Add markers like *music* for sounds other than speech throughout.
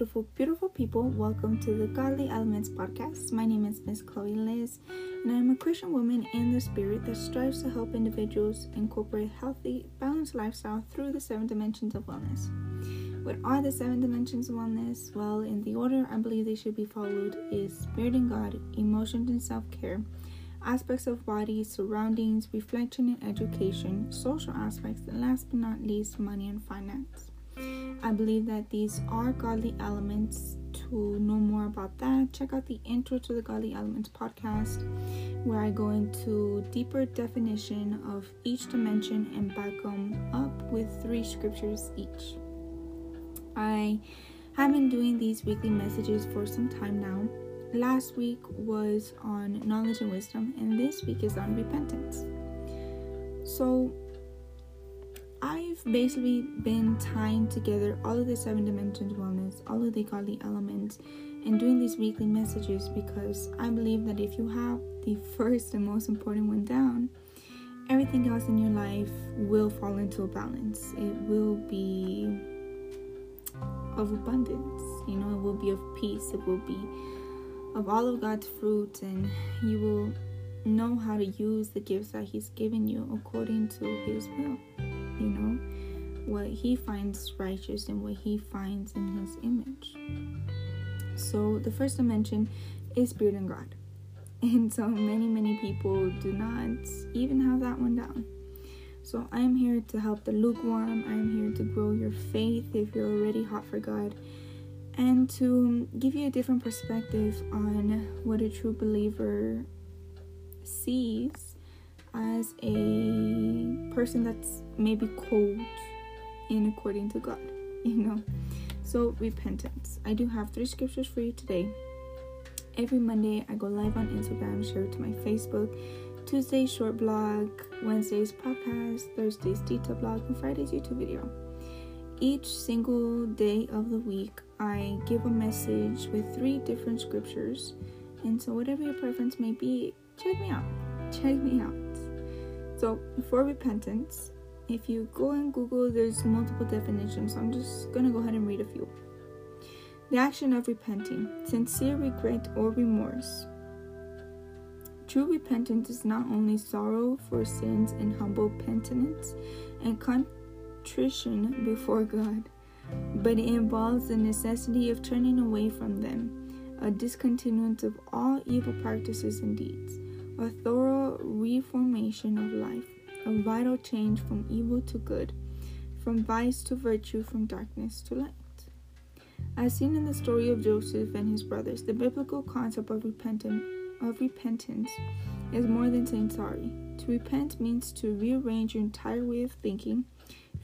beautiful, beautiful people. Welcome to the Godly Elements podcast. My name is Miss Chloe Liz, and I'm a Christian woman in the spirit that strives to help individuals incorporate healthy, balanced lifestyle through the seven dimensions of wellness. What are the seven dimensions of wellness? Well, in the order I believe they should be followed is spirit and God, emotions and self care, aspects of body, surroundings, reflection and education, social aspects, and last but not least, money and finance. I believe that these are godly elements. To know more about that, check out the intro to the Godly Elements podcast, where I go into deeper definition of each dimension and back them up with three scriptures each. I have been doing these weekly messages for some time now. Last week was on knowledge and wisdom, and this week is on repentance. So, I've basically been tying together all of the seven dimensions wellness, all of the godly elements, and doing these weekly messages because I believe that if you have the first and most important one down, everything else in your life will fall into a balance. It will be of abundance, you know, it will be of peace, it will be of all of God's fruit, and you will know how to use the gifts that He's given you according to His will you know, what he finds righteous and what he finds in his image. So the first dimension is spirit and God. *laughs* And so many, many people do not even have that one down. So I am here to help the lukewarm. I am here to grow your faith if you're already hot for God. And to give you a different perspective on what a true believer sees as a person that's maybe cold in according to God, *laughs* you know. So, repentance. I do have three scriptures for you today. Every Monday, I go live on Instagram, share it to my Facebook. Tuesday, short blog. Wednesday's podcast. Thursday's detail blog. And Friday's YouTube video. Each single day of the week, I give a message with three different scriptures. And so, whatever your preference may be, check me out. Check me out. So, for repentance, if you go and Google, there's multiple definitions. So I'm just to go ahead and read a few. The action of repenting, sincere regret or remorse. True repentance is not only sorrow for sins and humble penitence and contrition before God, but it involves the necessity of turning away from them, a discontinuance of all evil practices and deeds a thorough reformation of life, a vital change from evil to good, from vice to virtue, from darkness to light. As seen in the story of Joseph and his brothers, the biblical concept of repentance, of repentance is more than saying sorry. To repent means to rearrange your entire way of thinking,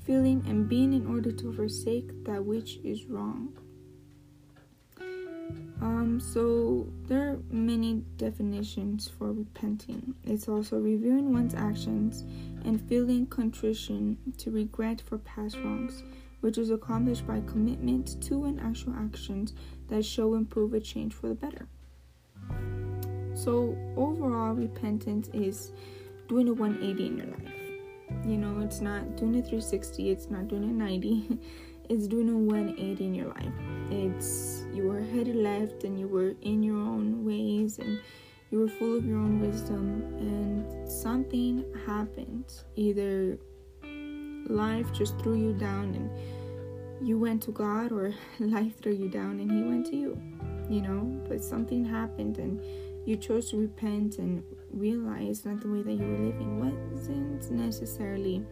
feeling, and being in order to forsake that which is wrong. Um, so there are many definitions for repenting. It's also reviewing one's actions and feeling contrition to regret for past wrongs, which is accomplished by commitment to and actual actions that show and prove a change for the better. So overall, repentance is doing a 180 in your life. You know, it's not doing a 360, it's not doing a 90. *laughs* it's doing a 180 in your life. It's you were headed left and you were in your own ways and you were full of your own wisdom and something happened. Either life just threw you down and you went to God or *laughs* life threw you down and he went to you. You know, but something happened and you chose to repent and realize that the way that you were living wasn't necessarily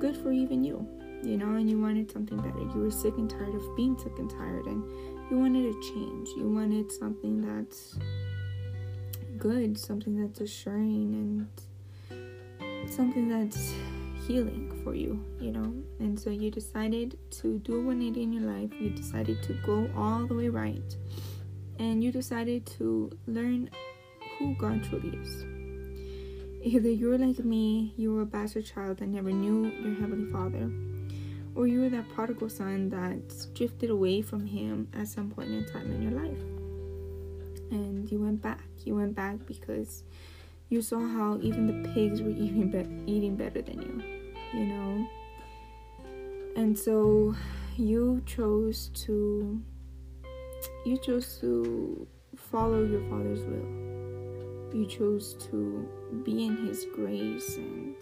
good for even you you know, and you wanted something better. You were sick and tired of being sick and tired, and you wanted a change. You wanted something that's good, something that's assuring, and something that's healing for you, you know. And so you decided to do a 180 in your life. You decided to go all the way right, and you decided to learn who God truly is. Either you were like me, you were a bastard child that never knew your Heavenly Father, or you were that prodigal son that drifted away from him at some point in time in your life. And you went back. You went back because you saw how even the pigs were *laughs* eating, be- eating better than you, you know? And so you chose to you chose to follow your Father's will. You chose to be in His grace and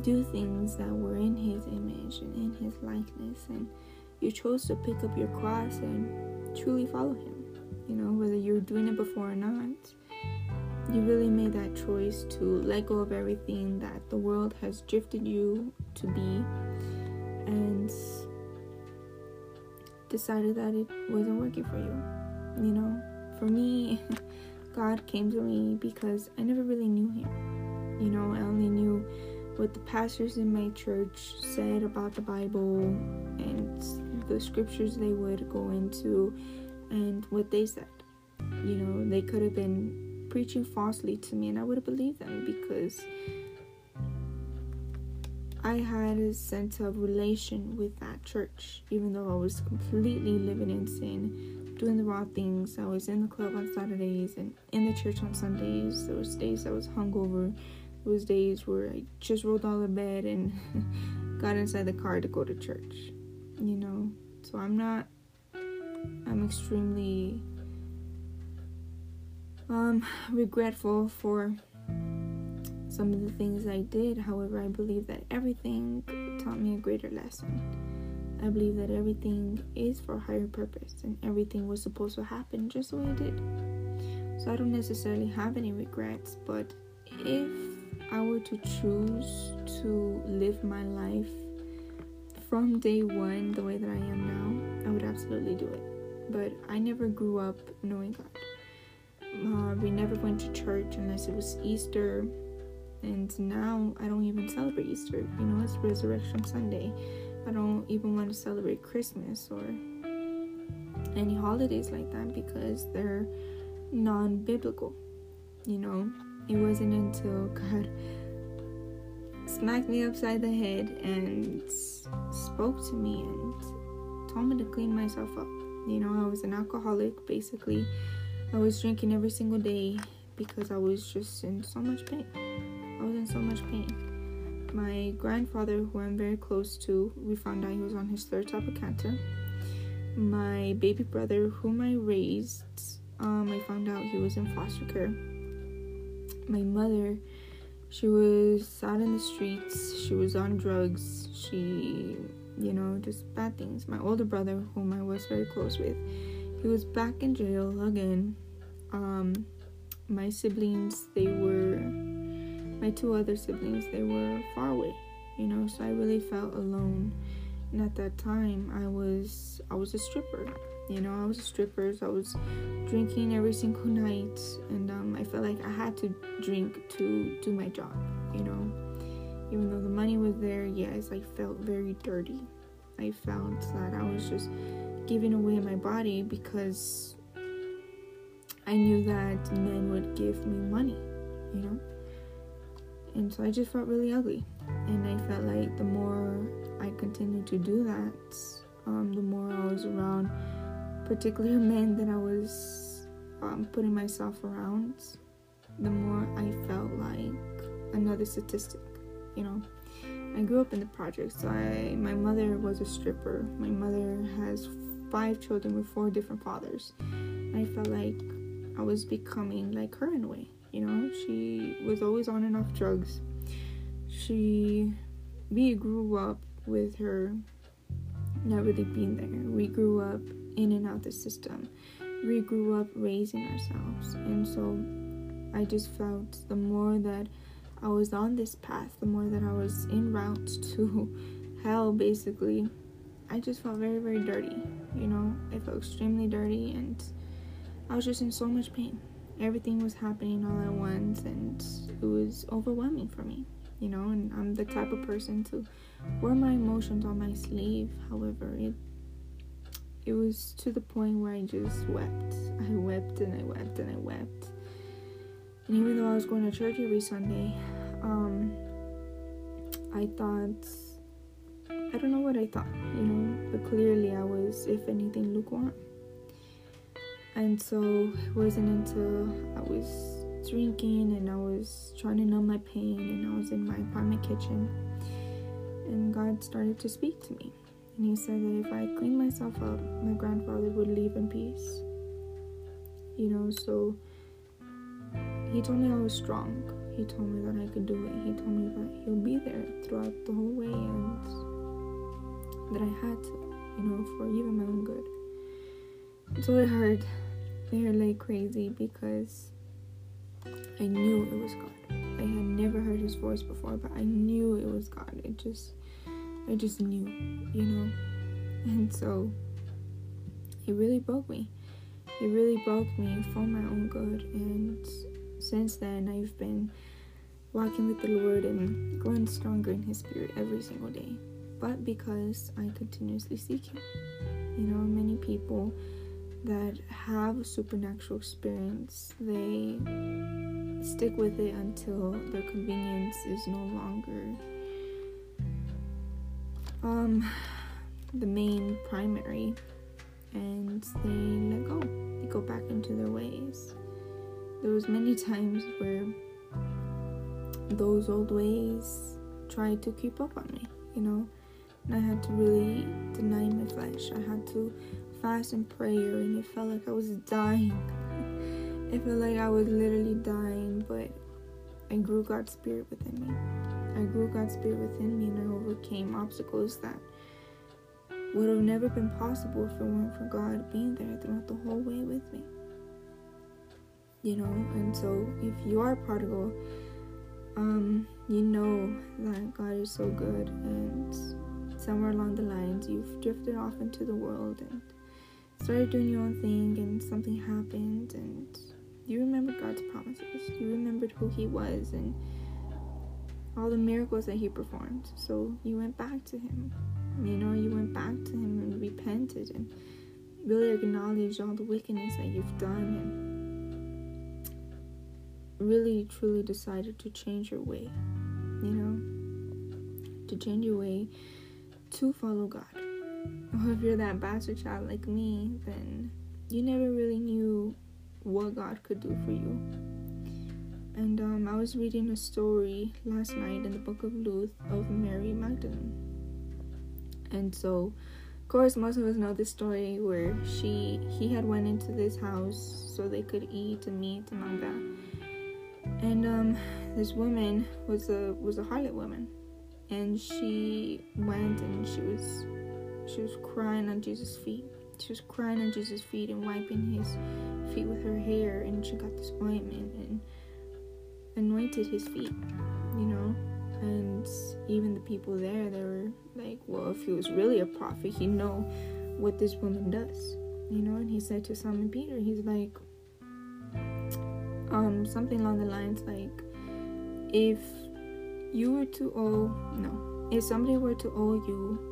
do things that were in His image and in His likeness. And you chose to pick up your cross and truly follow Him. You know, whether you're doing it before or not, you really made that choice to let go of everything that the world has drifted you to be and decided that it wasn't working for you. You know, for me, *laughs* God came to me because I never really knew Him. You know, I only knew what the pastors in my church said about the Bible and the scriptures they would go into and what they said. You know, they could have been preaching falsely to me and I would have believed them because I had a sense of relation with that church, even though I was completely living in sin, doing the wrong things. I was in the club on Saturdays and in the church on Sundays. There was days I was hungover. Was days where I just rolled out of bed and *laughs* got inside the car to go to church. You know, so I'm not. I'm extremely um regretful for some of the things I did. However, I believe that everything taught me a greater lesson. I believe that everything is for a higher purpose and everything was supposed to happen just the way it did. So I don't necessarily have any regrets, but if I were to choose to live my life from day one the way that I am now, I would absolutely do it. But I never grew up knowing God. Uh, we never went to church unless it was Easter and now I don't even celebrate Easter. You know, it's Resurrection Sunday. I don't even want to celebrate Christmas or any holidays like that because they're non biblical. You know, it wasn't until God smacked me upside the head and spoke to me and told me to clean myself up. You know, I was an alcoholic basically. I was drinking every single day because I was just in so much pain. I was in so much pain. My grandfather, who I'm very close to, we found out he was on his third type of cancer. My baby brother, whom I raised, um, I found out he was in foster care. My mother, she was out in the streets. She was on drugs. She, you know, just bad things. My older brother, whom I was very close with, he was back in jail again. Um, my siblings, they were my two other siblings they were far away you know so i really felt alone and at that time i was i was a stripper you know i was a stripper so i was drinking every single night and um, i felt like i had to drink to do my job you know even though the money was there yes i felt very dirty i felt that i was just giving away my body because i knew that men would give me money you know and so I just felt really ugly. And I felt like the more I continued to do that, um, the more I was around particular men that I was um, putting myself around, the more I felt like another statistic, you know. I grew up in the projects. So I, my mother was a stripper. My mother has five children with four different fathers. I felt like I was becoming like her in a way. You know, she was always on and off drugs. She, we grew up with her not really being there. We grew up in and out the system. We grew up raising ourselves. And so I just felt the more that I was on this path, the more that I was en route to *laughs* hell, basically, I just felt very, very dirty. You know, I felt extremely dirty and I was just in so much pain everything was happening all at once and it was overwhelming for me you know and i'm the type of person to wear my emotions on my sleeve however it it was to the point where i just wept. I wept and i wept and i wept. And even though i was going to church every sunday um i thought i don't know what i thought you know but clearly i was if anything lukewarm. And so it wasn't until I was drinking and I was trying to numb my pain and I was in my apartment kitchen and God started to speak to me. And he said that if I cleaned myself up, my grandfather would leave in peace. You know, so he told me I was strong. He told me that I could do it. He told me that he'll be there throughout the whole way and that I had to, you know, for even my own good. So it hurt. It hurt like crazy because I knew it was God. I had never heard his voice before, but I knew it was God. It just, I just knew, you know? And so it really broke me. It really broke me for my own good. And since then, I've been walking with the Lord and growing stronger in His Spirit every single day. But because I continuously seek Him. You know, many people that have a supernatural experience, they stick with it until their convenience is no longer um the main primary and they let go. They go back into their ways. There was many times where those old ways tried to keep up on me, you know. And I had to really deny my flesh. I had to fast and prayer and it felt like I was dying. *laughs* it felt like I was literally dying, but I grew God's spirit within me. I grew God's spirit within me and I overcame obstacles that would have never been possible if it weren't for God being there throughout the whole way with me. You know, and so if you are a prodigal, um, you know that God is so good and somewhere along the lines you've drifted off into the world and started doing your own thing and something happened and you remembered God's promises. You remembered who He was and all the miracles that He performed. So you went back to Him. You know, you went back to Him and repented and really acknowledged all the wickedness that you've done and really truly decided to change your way. You know, to change your way to follow God. Or if you're that bastard child like me, then you never really knew what God could do for you. And um, I was reading a story last night in the book of Luke of Mary Magdalene. And so, of course, most of us know this story where she he had went into this house so they could eat and meet and all that. And um, this woman was a was a harlot woman, and she went and she was she was crying on Jesus' feet. She was crying on Jesus' feet and wiping his feet with her hair, and she got this ointment anointed his feet, you know. And even the people there, they were like, well, if he was really a prophet, he'd know what this woman does, you know. And he said to Simon Peter, he's like, um, something along the lines like, if you were to owe, no, if somebody were to owe you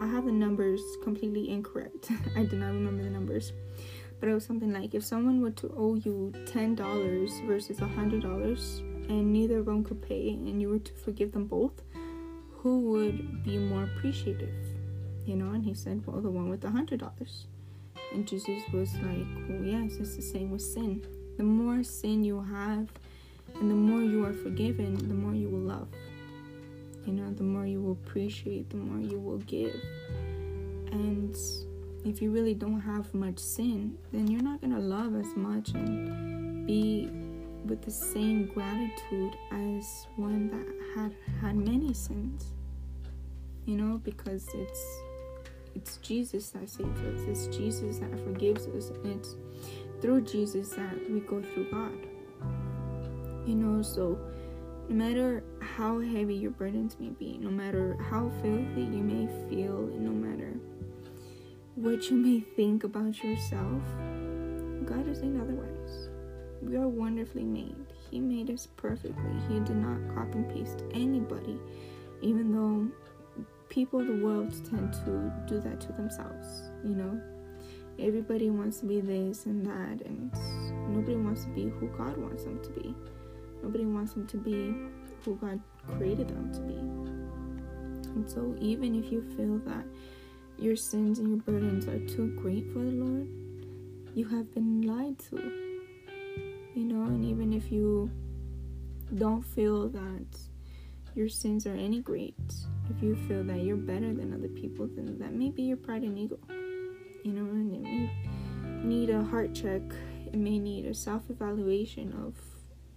I have the numbers completely incorrect. *laughs* I do not remember the numbers. But it was something like if someone were to owe you $10 versus $100 and neither of them could pay and you were to forgive them both, who would be more appreciative? You know, and he said, well, the one with the $100. And Jesus was like, well, yes, it's the same with sin. The more sin you have and the more you are forgiven, the more you will love you know the more you will appreciate the more you will give and if you really don't have much sin then you're not going to love as much and be with the same gratitude as one that had had many sins you know because it's it's Jesus that saves us. It's Jesus that forgives us. It's through Jesus that we go through God you know. So no matter how heavy your burdens may be, no matter how filthy you may feel, no matter what you may think about yourself, God is saying otherwise. We are wonderfully made. He made us perfectly. He did not copy and paste anybody, even though people of the world tend to do that to themselves, you know? Everybody wants to be this and that, and nobody wants to be who God wants them to be. Nobody wants them to be who God created them to be. And so, even if you feel that your sins and your burdens are too great for the Lord, you have been lied to. You know, and even if you don't feel that your sins are any great, if you feel that you're better than other people, then that may be your pride and ego. You know, and it may need a heart check. It may need a self evaluation of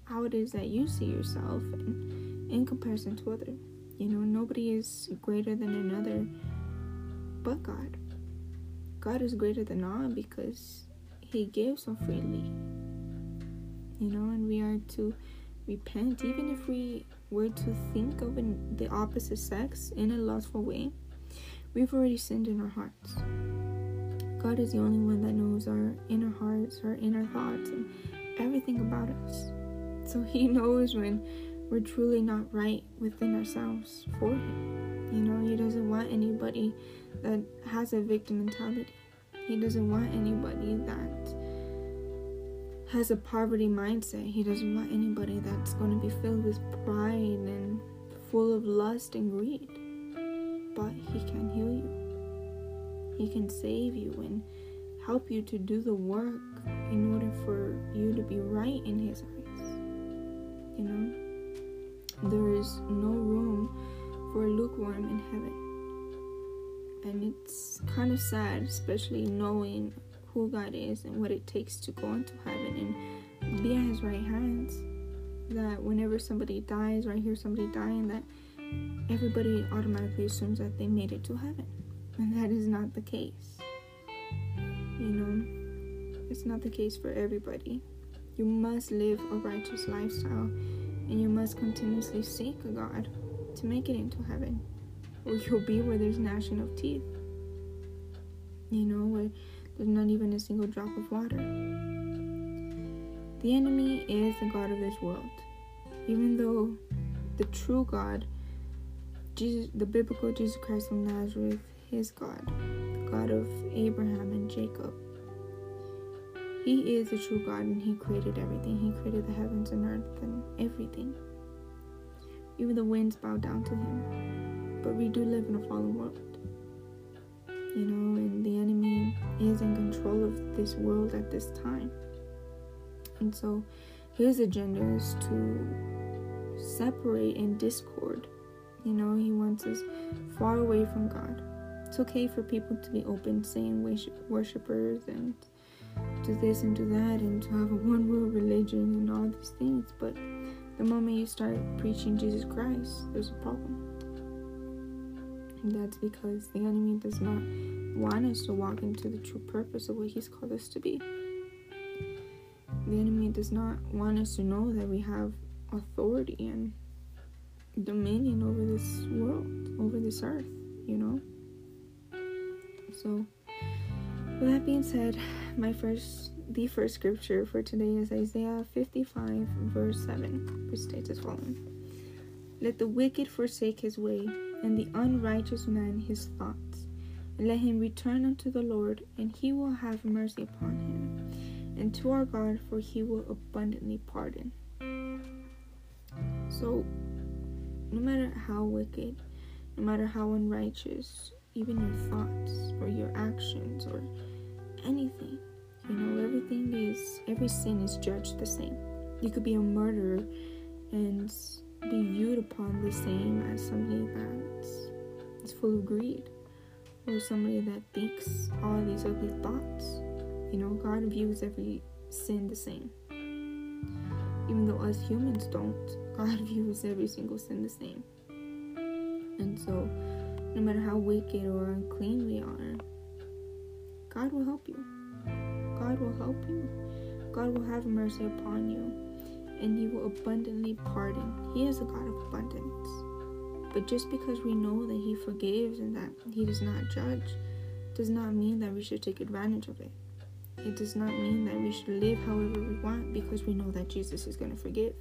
how it is that you see yourself and in comparison to other. You know, nobody is greater than another but God. God is greater than all because He gives so freely. You know, and we are to repent, even if we were to think of an, the opposite sex in a lustful way, we've already sinned in our hearts. God is the only one that knows our inner hearts, our inner thoughts, and everything about us. So He *laughs* knows when we're truly not right within ourselves for Him. You know, He doesn't want anybody that has a victim mentality. He doesn't want anybody that has a poverty mindset. He doesn't want anybody that's going to be filled with pride and full of lust and greed. But He can heal you, He can save you and help you to do the work in order for you to be right in His eyes. You know, there is no room for lukewarm in heaven. And it's kind of sad, especially knowing who God is and what it takes to go into heaven and be at His right hands. That whenever somebody dies or I hear somebody dying, that everybody automatically assumes that they made it to heaven. And that is not the case. You know, it's not the case for everybody. You must live a righteous lifestyle and you must continuously seek God to make it into heaven. Or you'll be where there's gnashing of teeth. You know, where there's not even a single drop of water. The enemy is the God of this world. Even though the true God, Jesus, the biblical Jesus Christ of Nazareth, is God, the God of Abraham and Jacob. He is the true God and He created everything. He created the heavens and earth and everything. Even the winds bow down to Him. But we do live in a fallen world you know, and the enemy is in control of this world at this time. And so his agenda is to separate and discord. You know, he wants us far away from God. It's okay for people to be open, saying worshippers and do this and do that and to have a one world religion and all these things. But the moment you start preaching Jesus Christ, there's a problem. That's because the enemy does not want us to walk into the true purpose of what he's called us to be. The enemy does not want us to know that we have authority and dominion over this world, over this earth, you know? So, with that being said, my first, the first scripture for today is Isaiah 55, verse 7, which states as following Let the wicked forsake his way and the unrighteous man his thoughts. Let him return unto the Lord, and he will have mercy upon him, and to our God, for he will abundantly pardon. So, no matter how wicked, no matter how unrighteous, even your thoughts or your actions or anything, you know, everything is, every sin is judged the same. You could be a murderer and be viewed upon the same as somebody that is full of greed or somebody that thinks all these ugly thoughts. You know, God views every sin the same. Even though us humans don't, God *laughs* views every single sin the same. And so, no matter how wicked or unclean we are, God will help you. God will help you. God will have mercy upon you and he will abundantly pardon. He is a God of abundance. But just because we know that he forgives and that he does not judge, does not mean that we should take advantage of it. It does not mean that we should live however we want because we know that Jesus is going to forgive.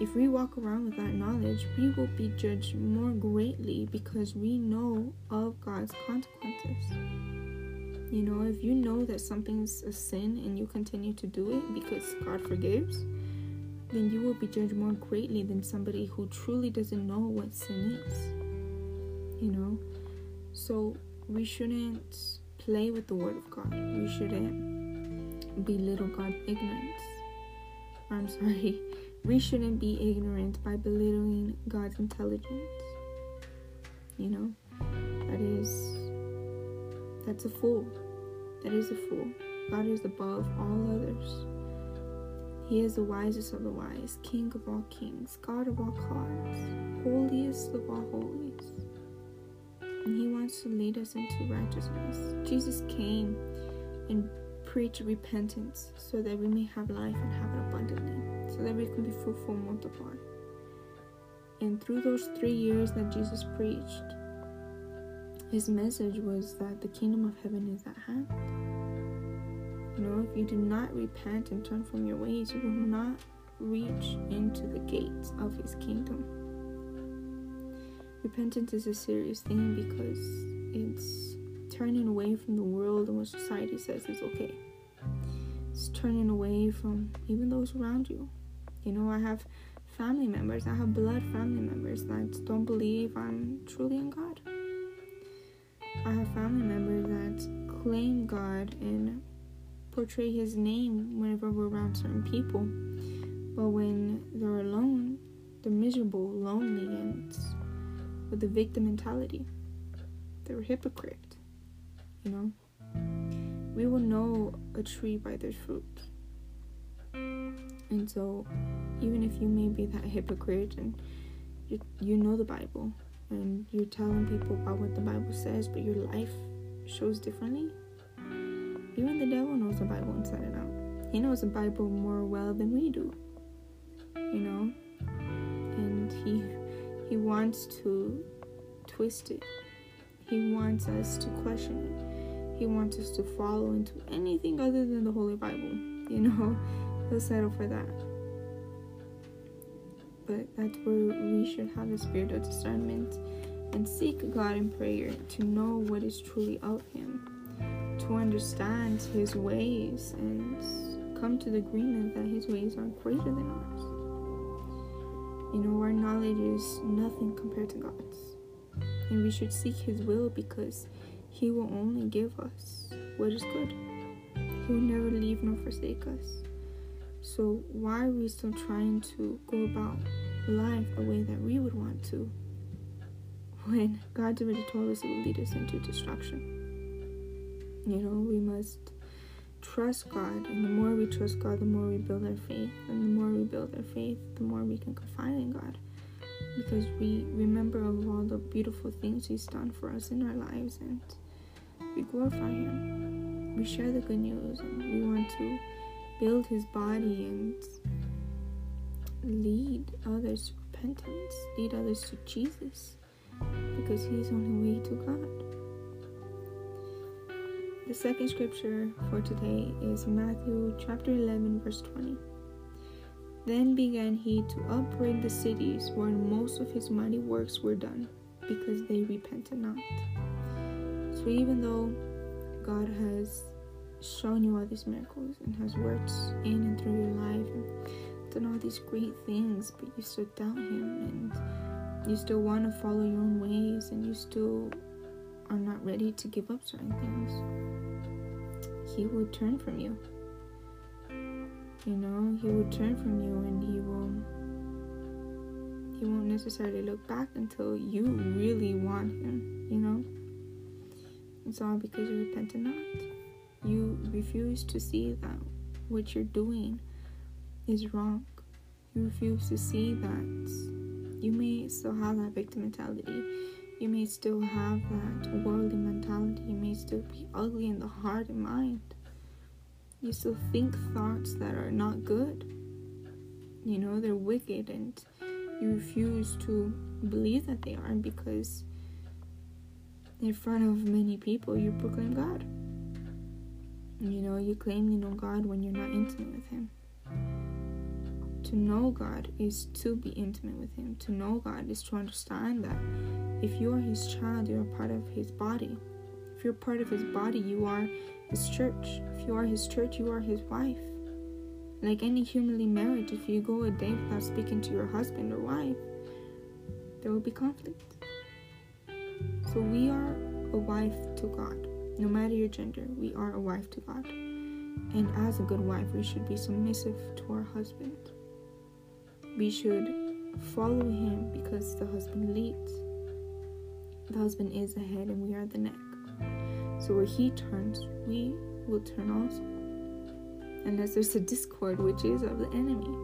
If we walk around with that knowledge, we will be judged more greatly because we know of God's consequences. You know, if you know that something's a sin and you continue to do it because God forgives, then you will be judged more greatly than somebody who truly doesn't know what sin is. You know? So we shouldn't play with the word of God. We shouldn't belittle God's ignorance. I'm sorry, *laughs* we shouldn't be ignorant by belittling God's intelligence. You know, that is that's a fool. That is a fool. God is above all others. He is the wisest of the wise, King of all kings, God of all gods, holiest of all holies. And He wants to lead us into righteousness. Jesus came and preached repentance so that we may have life and have it abundantly, so that we can be fruitful and multiply. And through those three years that Jesus preached, his message was that the kingdom of heaven is at hand. You know, if you do not repent and turn from your ways, you will not reach into the gates of his kingdom. Repentance is a serious thing because it's turning away from the world and what society says is okay. It's turning away from even those around you. You know, I have family members, I have blood family members that don't believe I'm truly in God. I have family members that claim God and portray His name whenever we're around certain people. But when they're alone, they're miserable, lonely, and with the victim mentality. They're a hypocrite, you know? We will know a tree by their fruit. And so, even if you may be that hypocrite and you, you know the Bible and you're telling people about what the Bible says, but your life shows differently, even the devil knows the Bible inside and out. He knows the Bible more well than we do, you know? And he he wants to twist it. He wants us to question it. He wants us to follow into anything other than the Holy Bible. You know, *laughs* he'll settle for that. But that's where we should have the spirit of discernment and seek God in prayer to know what is truly of Him, to understand His ways and come to the agreement that His ways are greater than ours. You know, our knowledge is nothing compared to God's. And we should seek His will because He will only give us what is good. He will never leave nor forsake us. So, why are we still trying to go about life the way that we would want to when God's already told us it will lead us into destruction? You know, we must trust God, and the more we trust God, the more we build our faith, and the more we build our faith, the more we can confide in God because we remember of all the beautiful things He's done for us in our lives and we glorify Him. We share the good news and we want to build His body and lead others to repentance, lead others to Jesus because He's the only way to God. The second scripture for today is Matthew chapter 11, verse 20. Then began he to upbraid the cities where most of his mighty works were done, because they repented not. So even though God has shown you all these miracles and has worked in and through your life and done all these great things, but you still doubt him and you still want to follow your own ways and you still are not ready to give up certain things, he will turn from you. You know he will turn from you and he will he won't necessarily look back until you really want him you know? It's all because you repented not. You refuse to see that what you're doing is wrong. You refuse to see that you may still have that victim mentality. You may still have that worldly mentality still be ugly in the heart and mind you still think thoughts that are not good. You know, they're wicked and you refuse to believe that they are because in front of many people you proclaim God. You know, you claim you know God when you're not intimate with Him. To know God is to be intimate with Him. To know God is to understand that if you are His child, you're a part of His body. You're part of His body, you are his church. If you are his church, you are his wife. Like any humanly marriage, if you go a day without speaking to your husband or wife, there will be conflict. So we are a wife to God. No matter your gender, we are a wife to God. And as a good wife, we should be submissive to our husband. we should follow him because the husband leads. The husband is the head and we are the neck. So where he turns, we will turn also. And as there's a discord, which is of the enemy.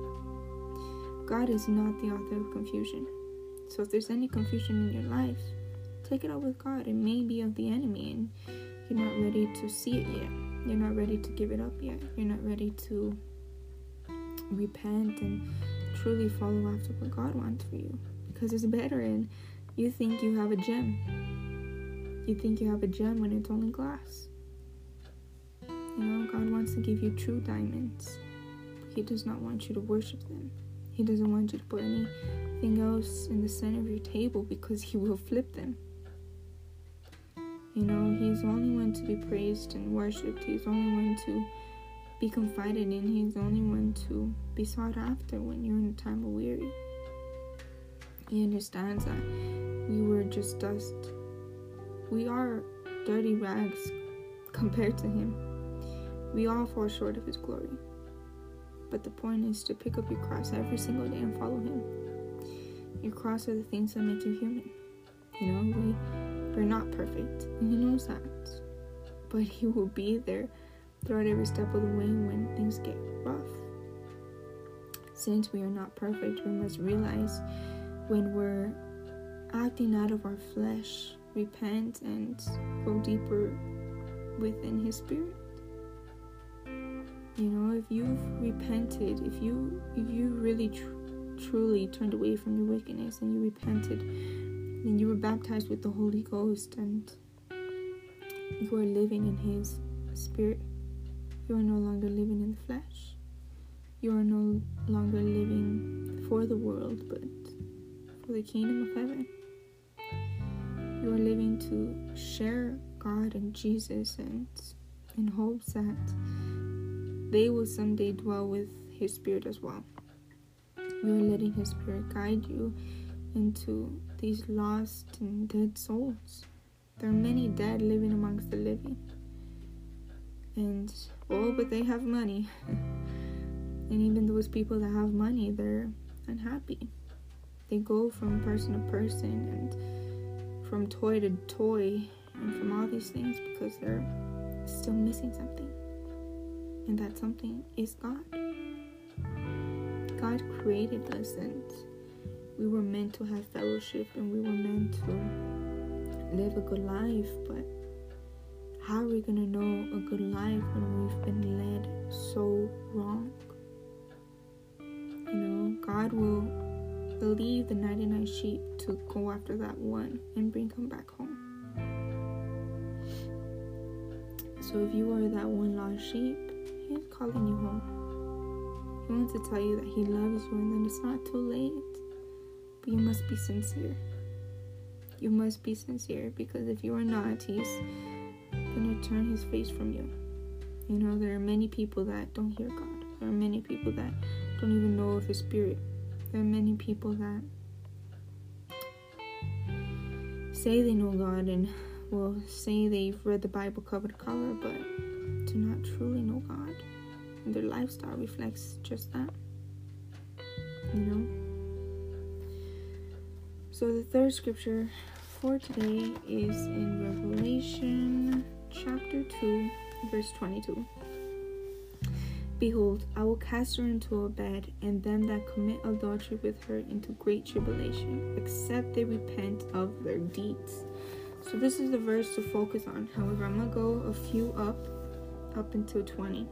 God is not the author of confusion. So if there's any confusion in your life, take it up with God. It may be of the enemy and you're not ready to see it yet. You're not ready to give it up yet. You're not ready to repent and truly follow after what God wants for you. Because it's better and you think you have a gem. You think you have a gem when it's only glass. You know, God wants to give you true diamonds. He does not want you to worship them. He doesn't want you to put anything else in the center of your table because He will flip them. You know, He's the only one to be praised and worshipped. He's the only one to be confided in. He's the only one to be sought after when you're in a time of weary. He understands that we were just dust. We are dirty rags compared to Him. We all fall short of His glory. But the point is to pick up your cross every single day and follow Him. Your cross are the things that make you human. You know, we we're not perfect, and He knows that. But He will be there throughout every step of the way when things get rough. Since we are not perfect, we must realize when we're acting out of our flesh, repent and go deeper within His Spirit. You know, if you've repented, if you if you really tr- truly turned away from your wickedness and you repented, then you were baptized with the Holy Ghost and you are living in His Spirit. You are no longer living in the flesh. You are no longer living for the world, but for the kingdom of heaven. You are living to share God and Jesus and in hopes that they will someday dwell with His Spirit as well. You are letting His Spirit guide you into these lost and dead souls. There are many dead living amongst the living. And, oh, but they have money. *laughs* and even those people that have money, they're unhappy. They go from person to person and from toy to toy and from all these things because they're still missing something and that something is God. God created us and we were meant to have fellowship and we were meant to live a good life, but how are we to know a good life when we've been led so wrong? You know, God will leave the 99 sheep to go after that one and bring him back home. So if you are that one lost sheep, He's calling you home. He wants to tell you that He loves you and that it's not too late. But you must be sincere. You must be sincere because if you are not, He's to turn His face from you. You know, there are many people that don't hear God, there are many people that don't even know of His Spirit. There are many people that say they know God and will say they've read the Bible cover to cover, but do not truly know God. And their lifestyle reflects just that. You know? So the third scripture for today is in Revelation chapter 2, verse 22. Behold, I will cast her into a bed, and them that commit adultery with her into great tribulation, except they repent of their deeds. So, this is the verse to focus on. However, I'm to go a few up up until 20.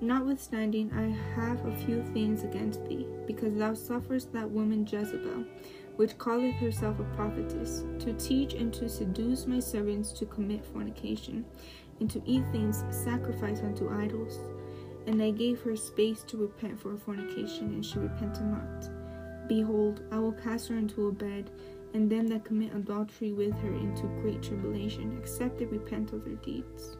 Notwithstanding, I have a few things against thee, because thou sufferest that woman Jezebel, which calleth herself a prophetess, to teach and to seduce my servants to commit fornication, and to eat things sacrificed unto idols. And I gave her space to repent for her fornication, and she repented not. Behold, I will cast her into a bed, and them that commit adultery with her into great tribulation, except they repent of their deeds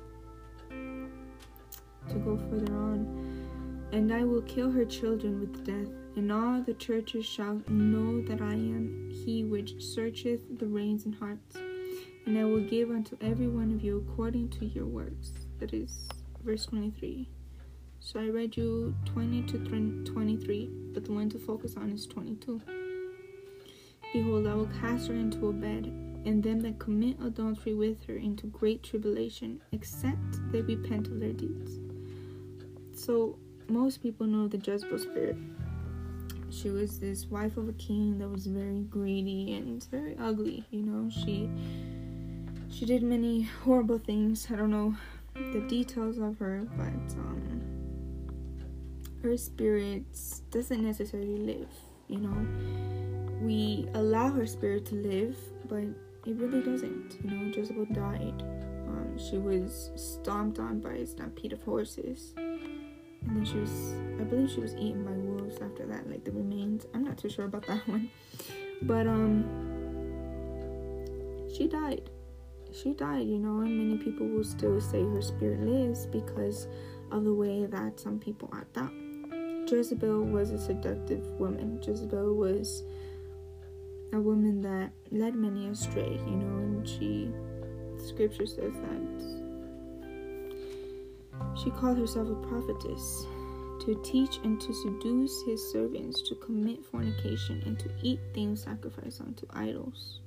to go further on. And I will kill her children with death, and all the churches shall know that I am he which searcheth the reins and hearts. And I will give unto every one of you according to your works. That is verse 23. So I read you 20 to 23, but the one to focus on is 22. Behold, I will cast her into a bed, and them that commit adultery with her into great tribulation, except they repent of their deeds. So, most people know the Jezebel spirit. She was this wife of a king that was very greedy and very ugly, you know. She she did many horrible things. I don't know the details of her, but um her spirit doesn't necessarily live, you know. We allow her spirit to live, but it really doesn't. You know, Jezebel died. Um, she was stomped on by a stampede of horses. And then she was, I believe she was eaten by wolves after that, like the remains. I'm not too sure about *laughs* that one. But, um, she died. She died, you know, and many people will still say her spirit lives because of the way that some people act out. Jezebel was a seductive woman. Jezebel was a woman that led many astray, you know, and she, scripture says that she called herself a prophetess to teach and to seduce his servants to commit fornication and to eat things sacrificed unto idols.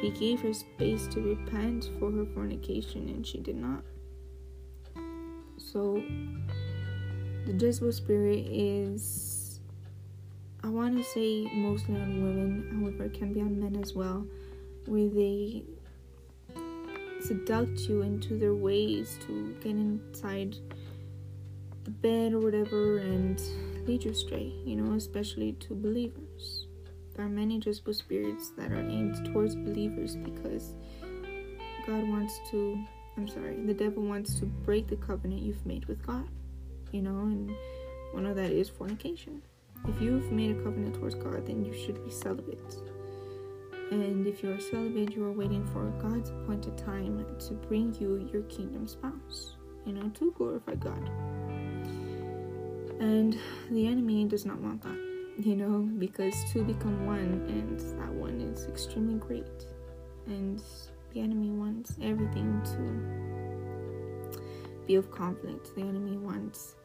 He gave her space to repent for her fornication, and she did not. So, the Jezebel spirit is, I want to say, mostly on women, however, it can be on men as well, where they seduct you into their ways to get inside the bed or whatever and lead you astray, you know, especially to believers. There are many Jezebel spirits that are aimed towards believers because God wants to, I'm sorry, the devil wants to break the covenant you've made with God, you know, and one of that is fornication. If you've made a covenant towards God, then you should be celibate. And if you are celibate, you are waiting for God's appointed time to bring you your kingdom spouse, you know, to glorify God. And the enemy does not want that, you know, because two become one, and that one is extremely great. And the enemy wants everything to be of conflict. The enemy wants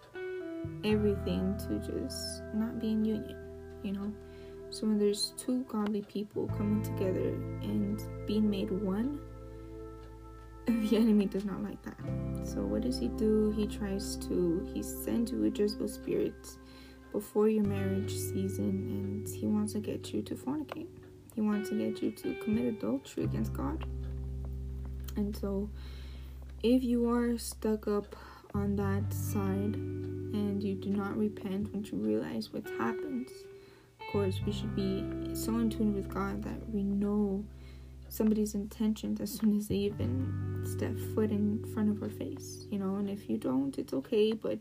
everything to just not be in union, you know. So when there's two godly people coming together and being made one, *laughs* the enemy does not like that. So what does he do? He tries to he sends you a Jezebel spirit before your marriage season and he wants to get you to fornicate. He wants to get you to commit adultery against God. And so if you are stuck up on that side and you do not repent when you realize what happens, course, we should be so in tune with God that we know somebody's intentions as soon as they even step foot in front of our face, you know. And if you don't, it's okay, but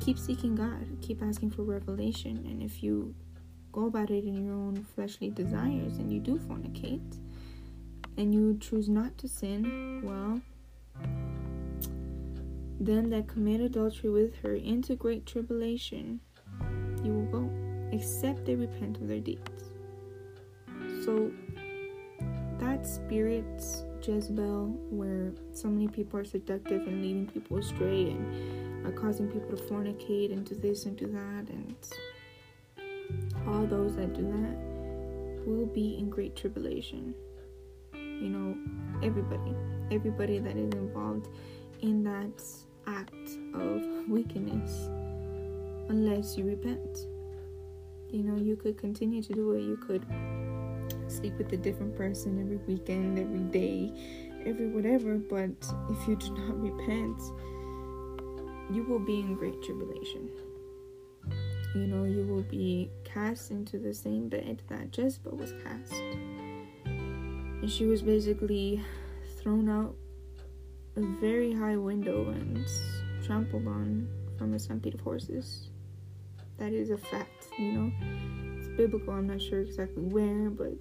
keep seeking God, keep asking for revelation. And if you go about it in your own fleshly desires and you do fornicate and you choose not to sin, well, them that commit adultery with her into great tribulation, you will go except they repent of their deeds. So that spirits Jezebel, where so many people are seductive and leading people astray and are causing people to fornicate and do this and do that, and all those that do that will be in great tribulation. You know, everybody, everybody that is involved in that act of wickedness, unless you repent. You know, you could continue to do it. You could sleep with a different person every weekend, every day, every whatever. But if you do not repent, you will be in great tribulation. You know, you will be cast into the same bed that Jezebel was cast. And she was basically thrown out a very high window and trampled on from a stampede of horses that is a fact, you know. It's biblical, I'm not sure exactly where, but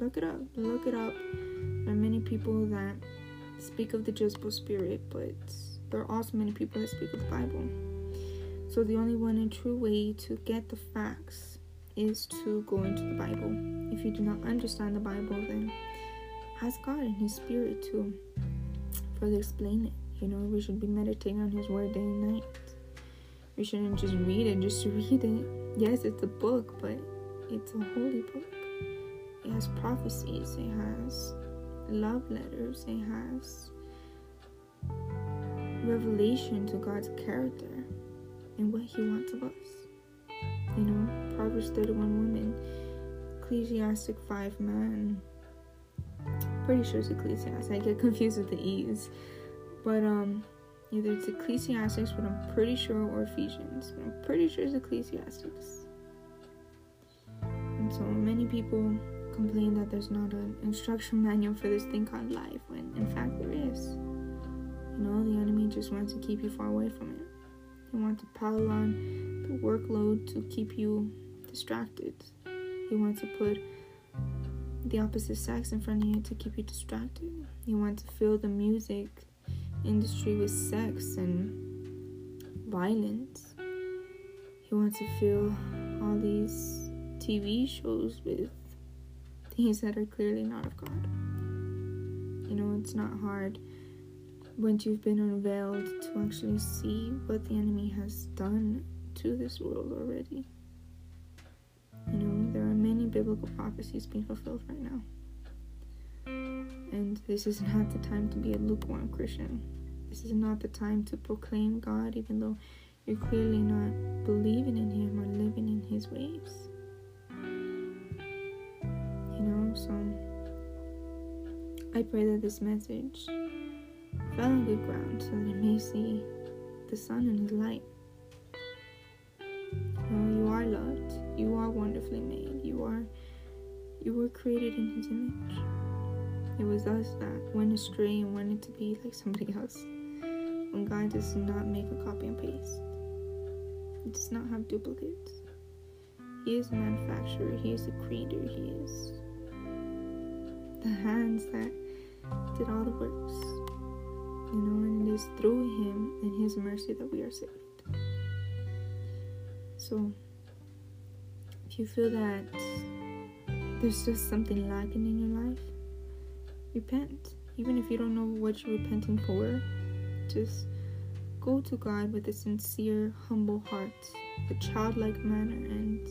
look it up. Look it up. There are many people that speak of the Jezebel spirit, but there are also many people that speak of the Bible. So the only one and true way to get the facts is to go into the Bible. If you do not understand the Bible, then ask God and His Spirit to further explain it, You know, we should be meditating on His Word day and night. We shouldn't just read it just read it. Yes, it's a book, but it's a holy book. It has prophecies, it has love letters, it has revelation to God's character and what He wants of us. You know, Proverbs 31 woman, Ecclesiastic 5 man. Pretty sure it's Ecclesiastic. I get confused with the E's. But um either it's Ecclesiastics, but I'm pretty sure, or Ephesians. But I'm pretty sure it's Ecclesiastics. And so many people complain that there's not an instruction manual for this thing called life, when in fact there is. You know, the enemy just wants to keep you far away from it. He wants to pile on the workload to keep you distracted. He wants to put the opposite sex in front of you to keep you distracted. He wants to fill the music industry with sex and violence. He wants to fill all these TV shows with things that are clearly not of God. You know, it's not hard once you've been unveiled to actually see what the enemy has done to this world already. You know, there biblical prophecies being fulfilled right now. And this is not the time to be a lukewarm Christian. This is not the time to proclaim God, even though you're clearly not believing in Him or living in His ways. You know, so I pray that this message fell on good ground so that it may see the sun and His light. You you are loved. You are wonderfully made. You are you were created in His image. It was us that went astray and wanted to be like somebody else. When God does not make a copy and paste, He does not have duplicates. He is the manufacturer, He is the creator, He is the hands that did all the works. You know, and it is through Him and His mercy that we are saved. So, if you feel that there's just something lacking in your life, repent. Even if you don't know what you're repenting for, just go to God with a sincere, humble heart, a childlike manner, and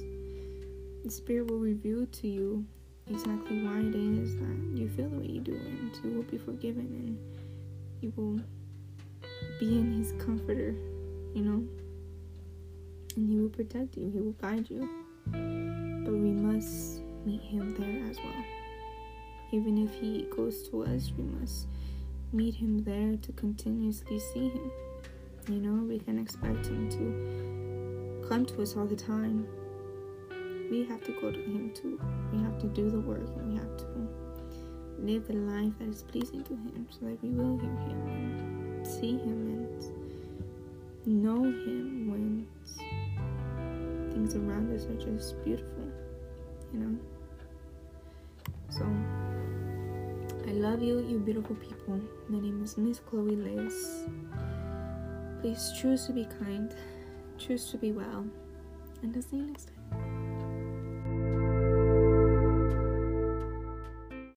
the Spirit will reveal to you exactly why it is that you feel the way you do, and you will be forgiven, and you will be in His comforter, you know, and He will protect you, He will guide you. But we must meet Him there as well. Even if He goes to us, we must meet Him there to continuously see Him. You know, we can expect Him to come to us all the time. We have to go to Him too. We have to do the work and we have to live the life that is pleasing to Him so that we will hear Him and see Him and know Him when things around us are just beautiful, you know. So, I love you, you beautiful people. My name is Miss Chloe Liz. Please choose to be kind, choose to be well, and I'll see you next time.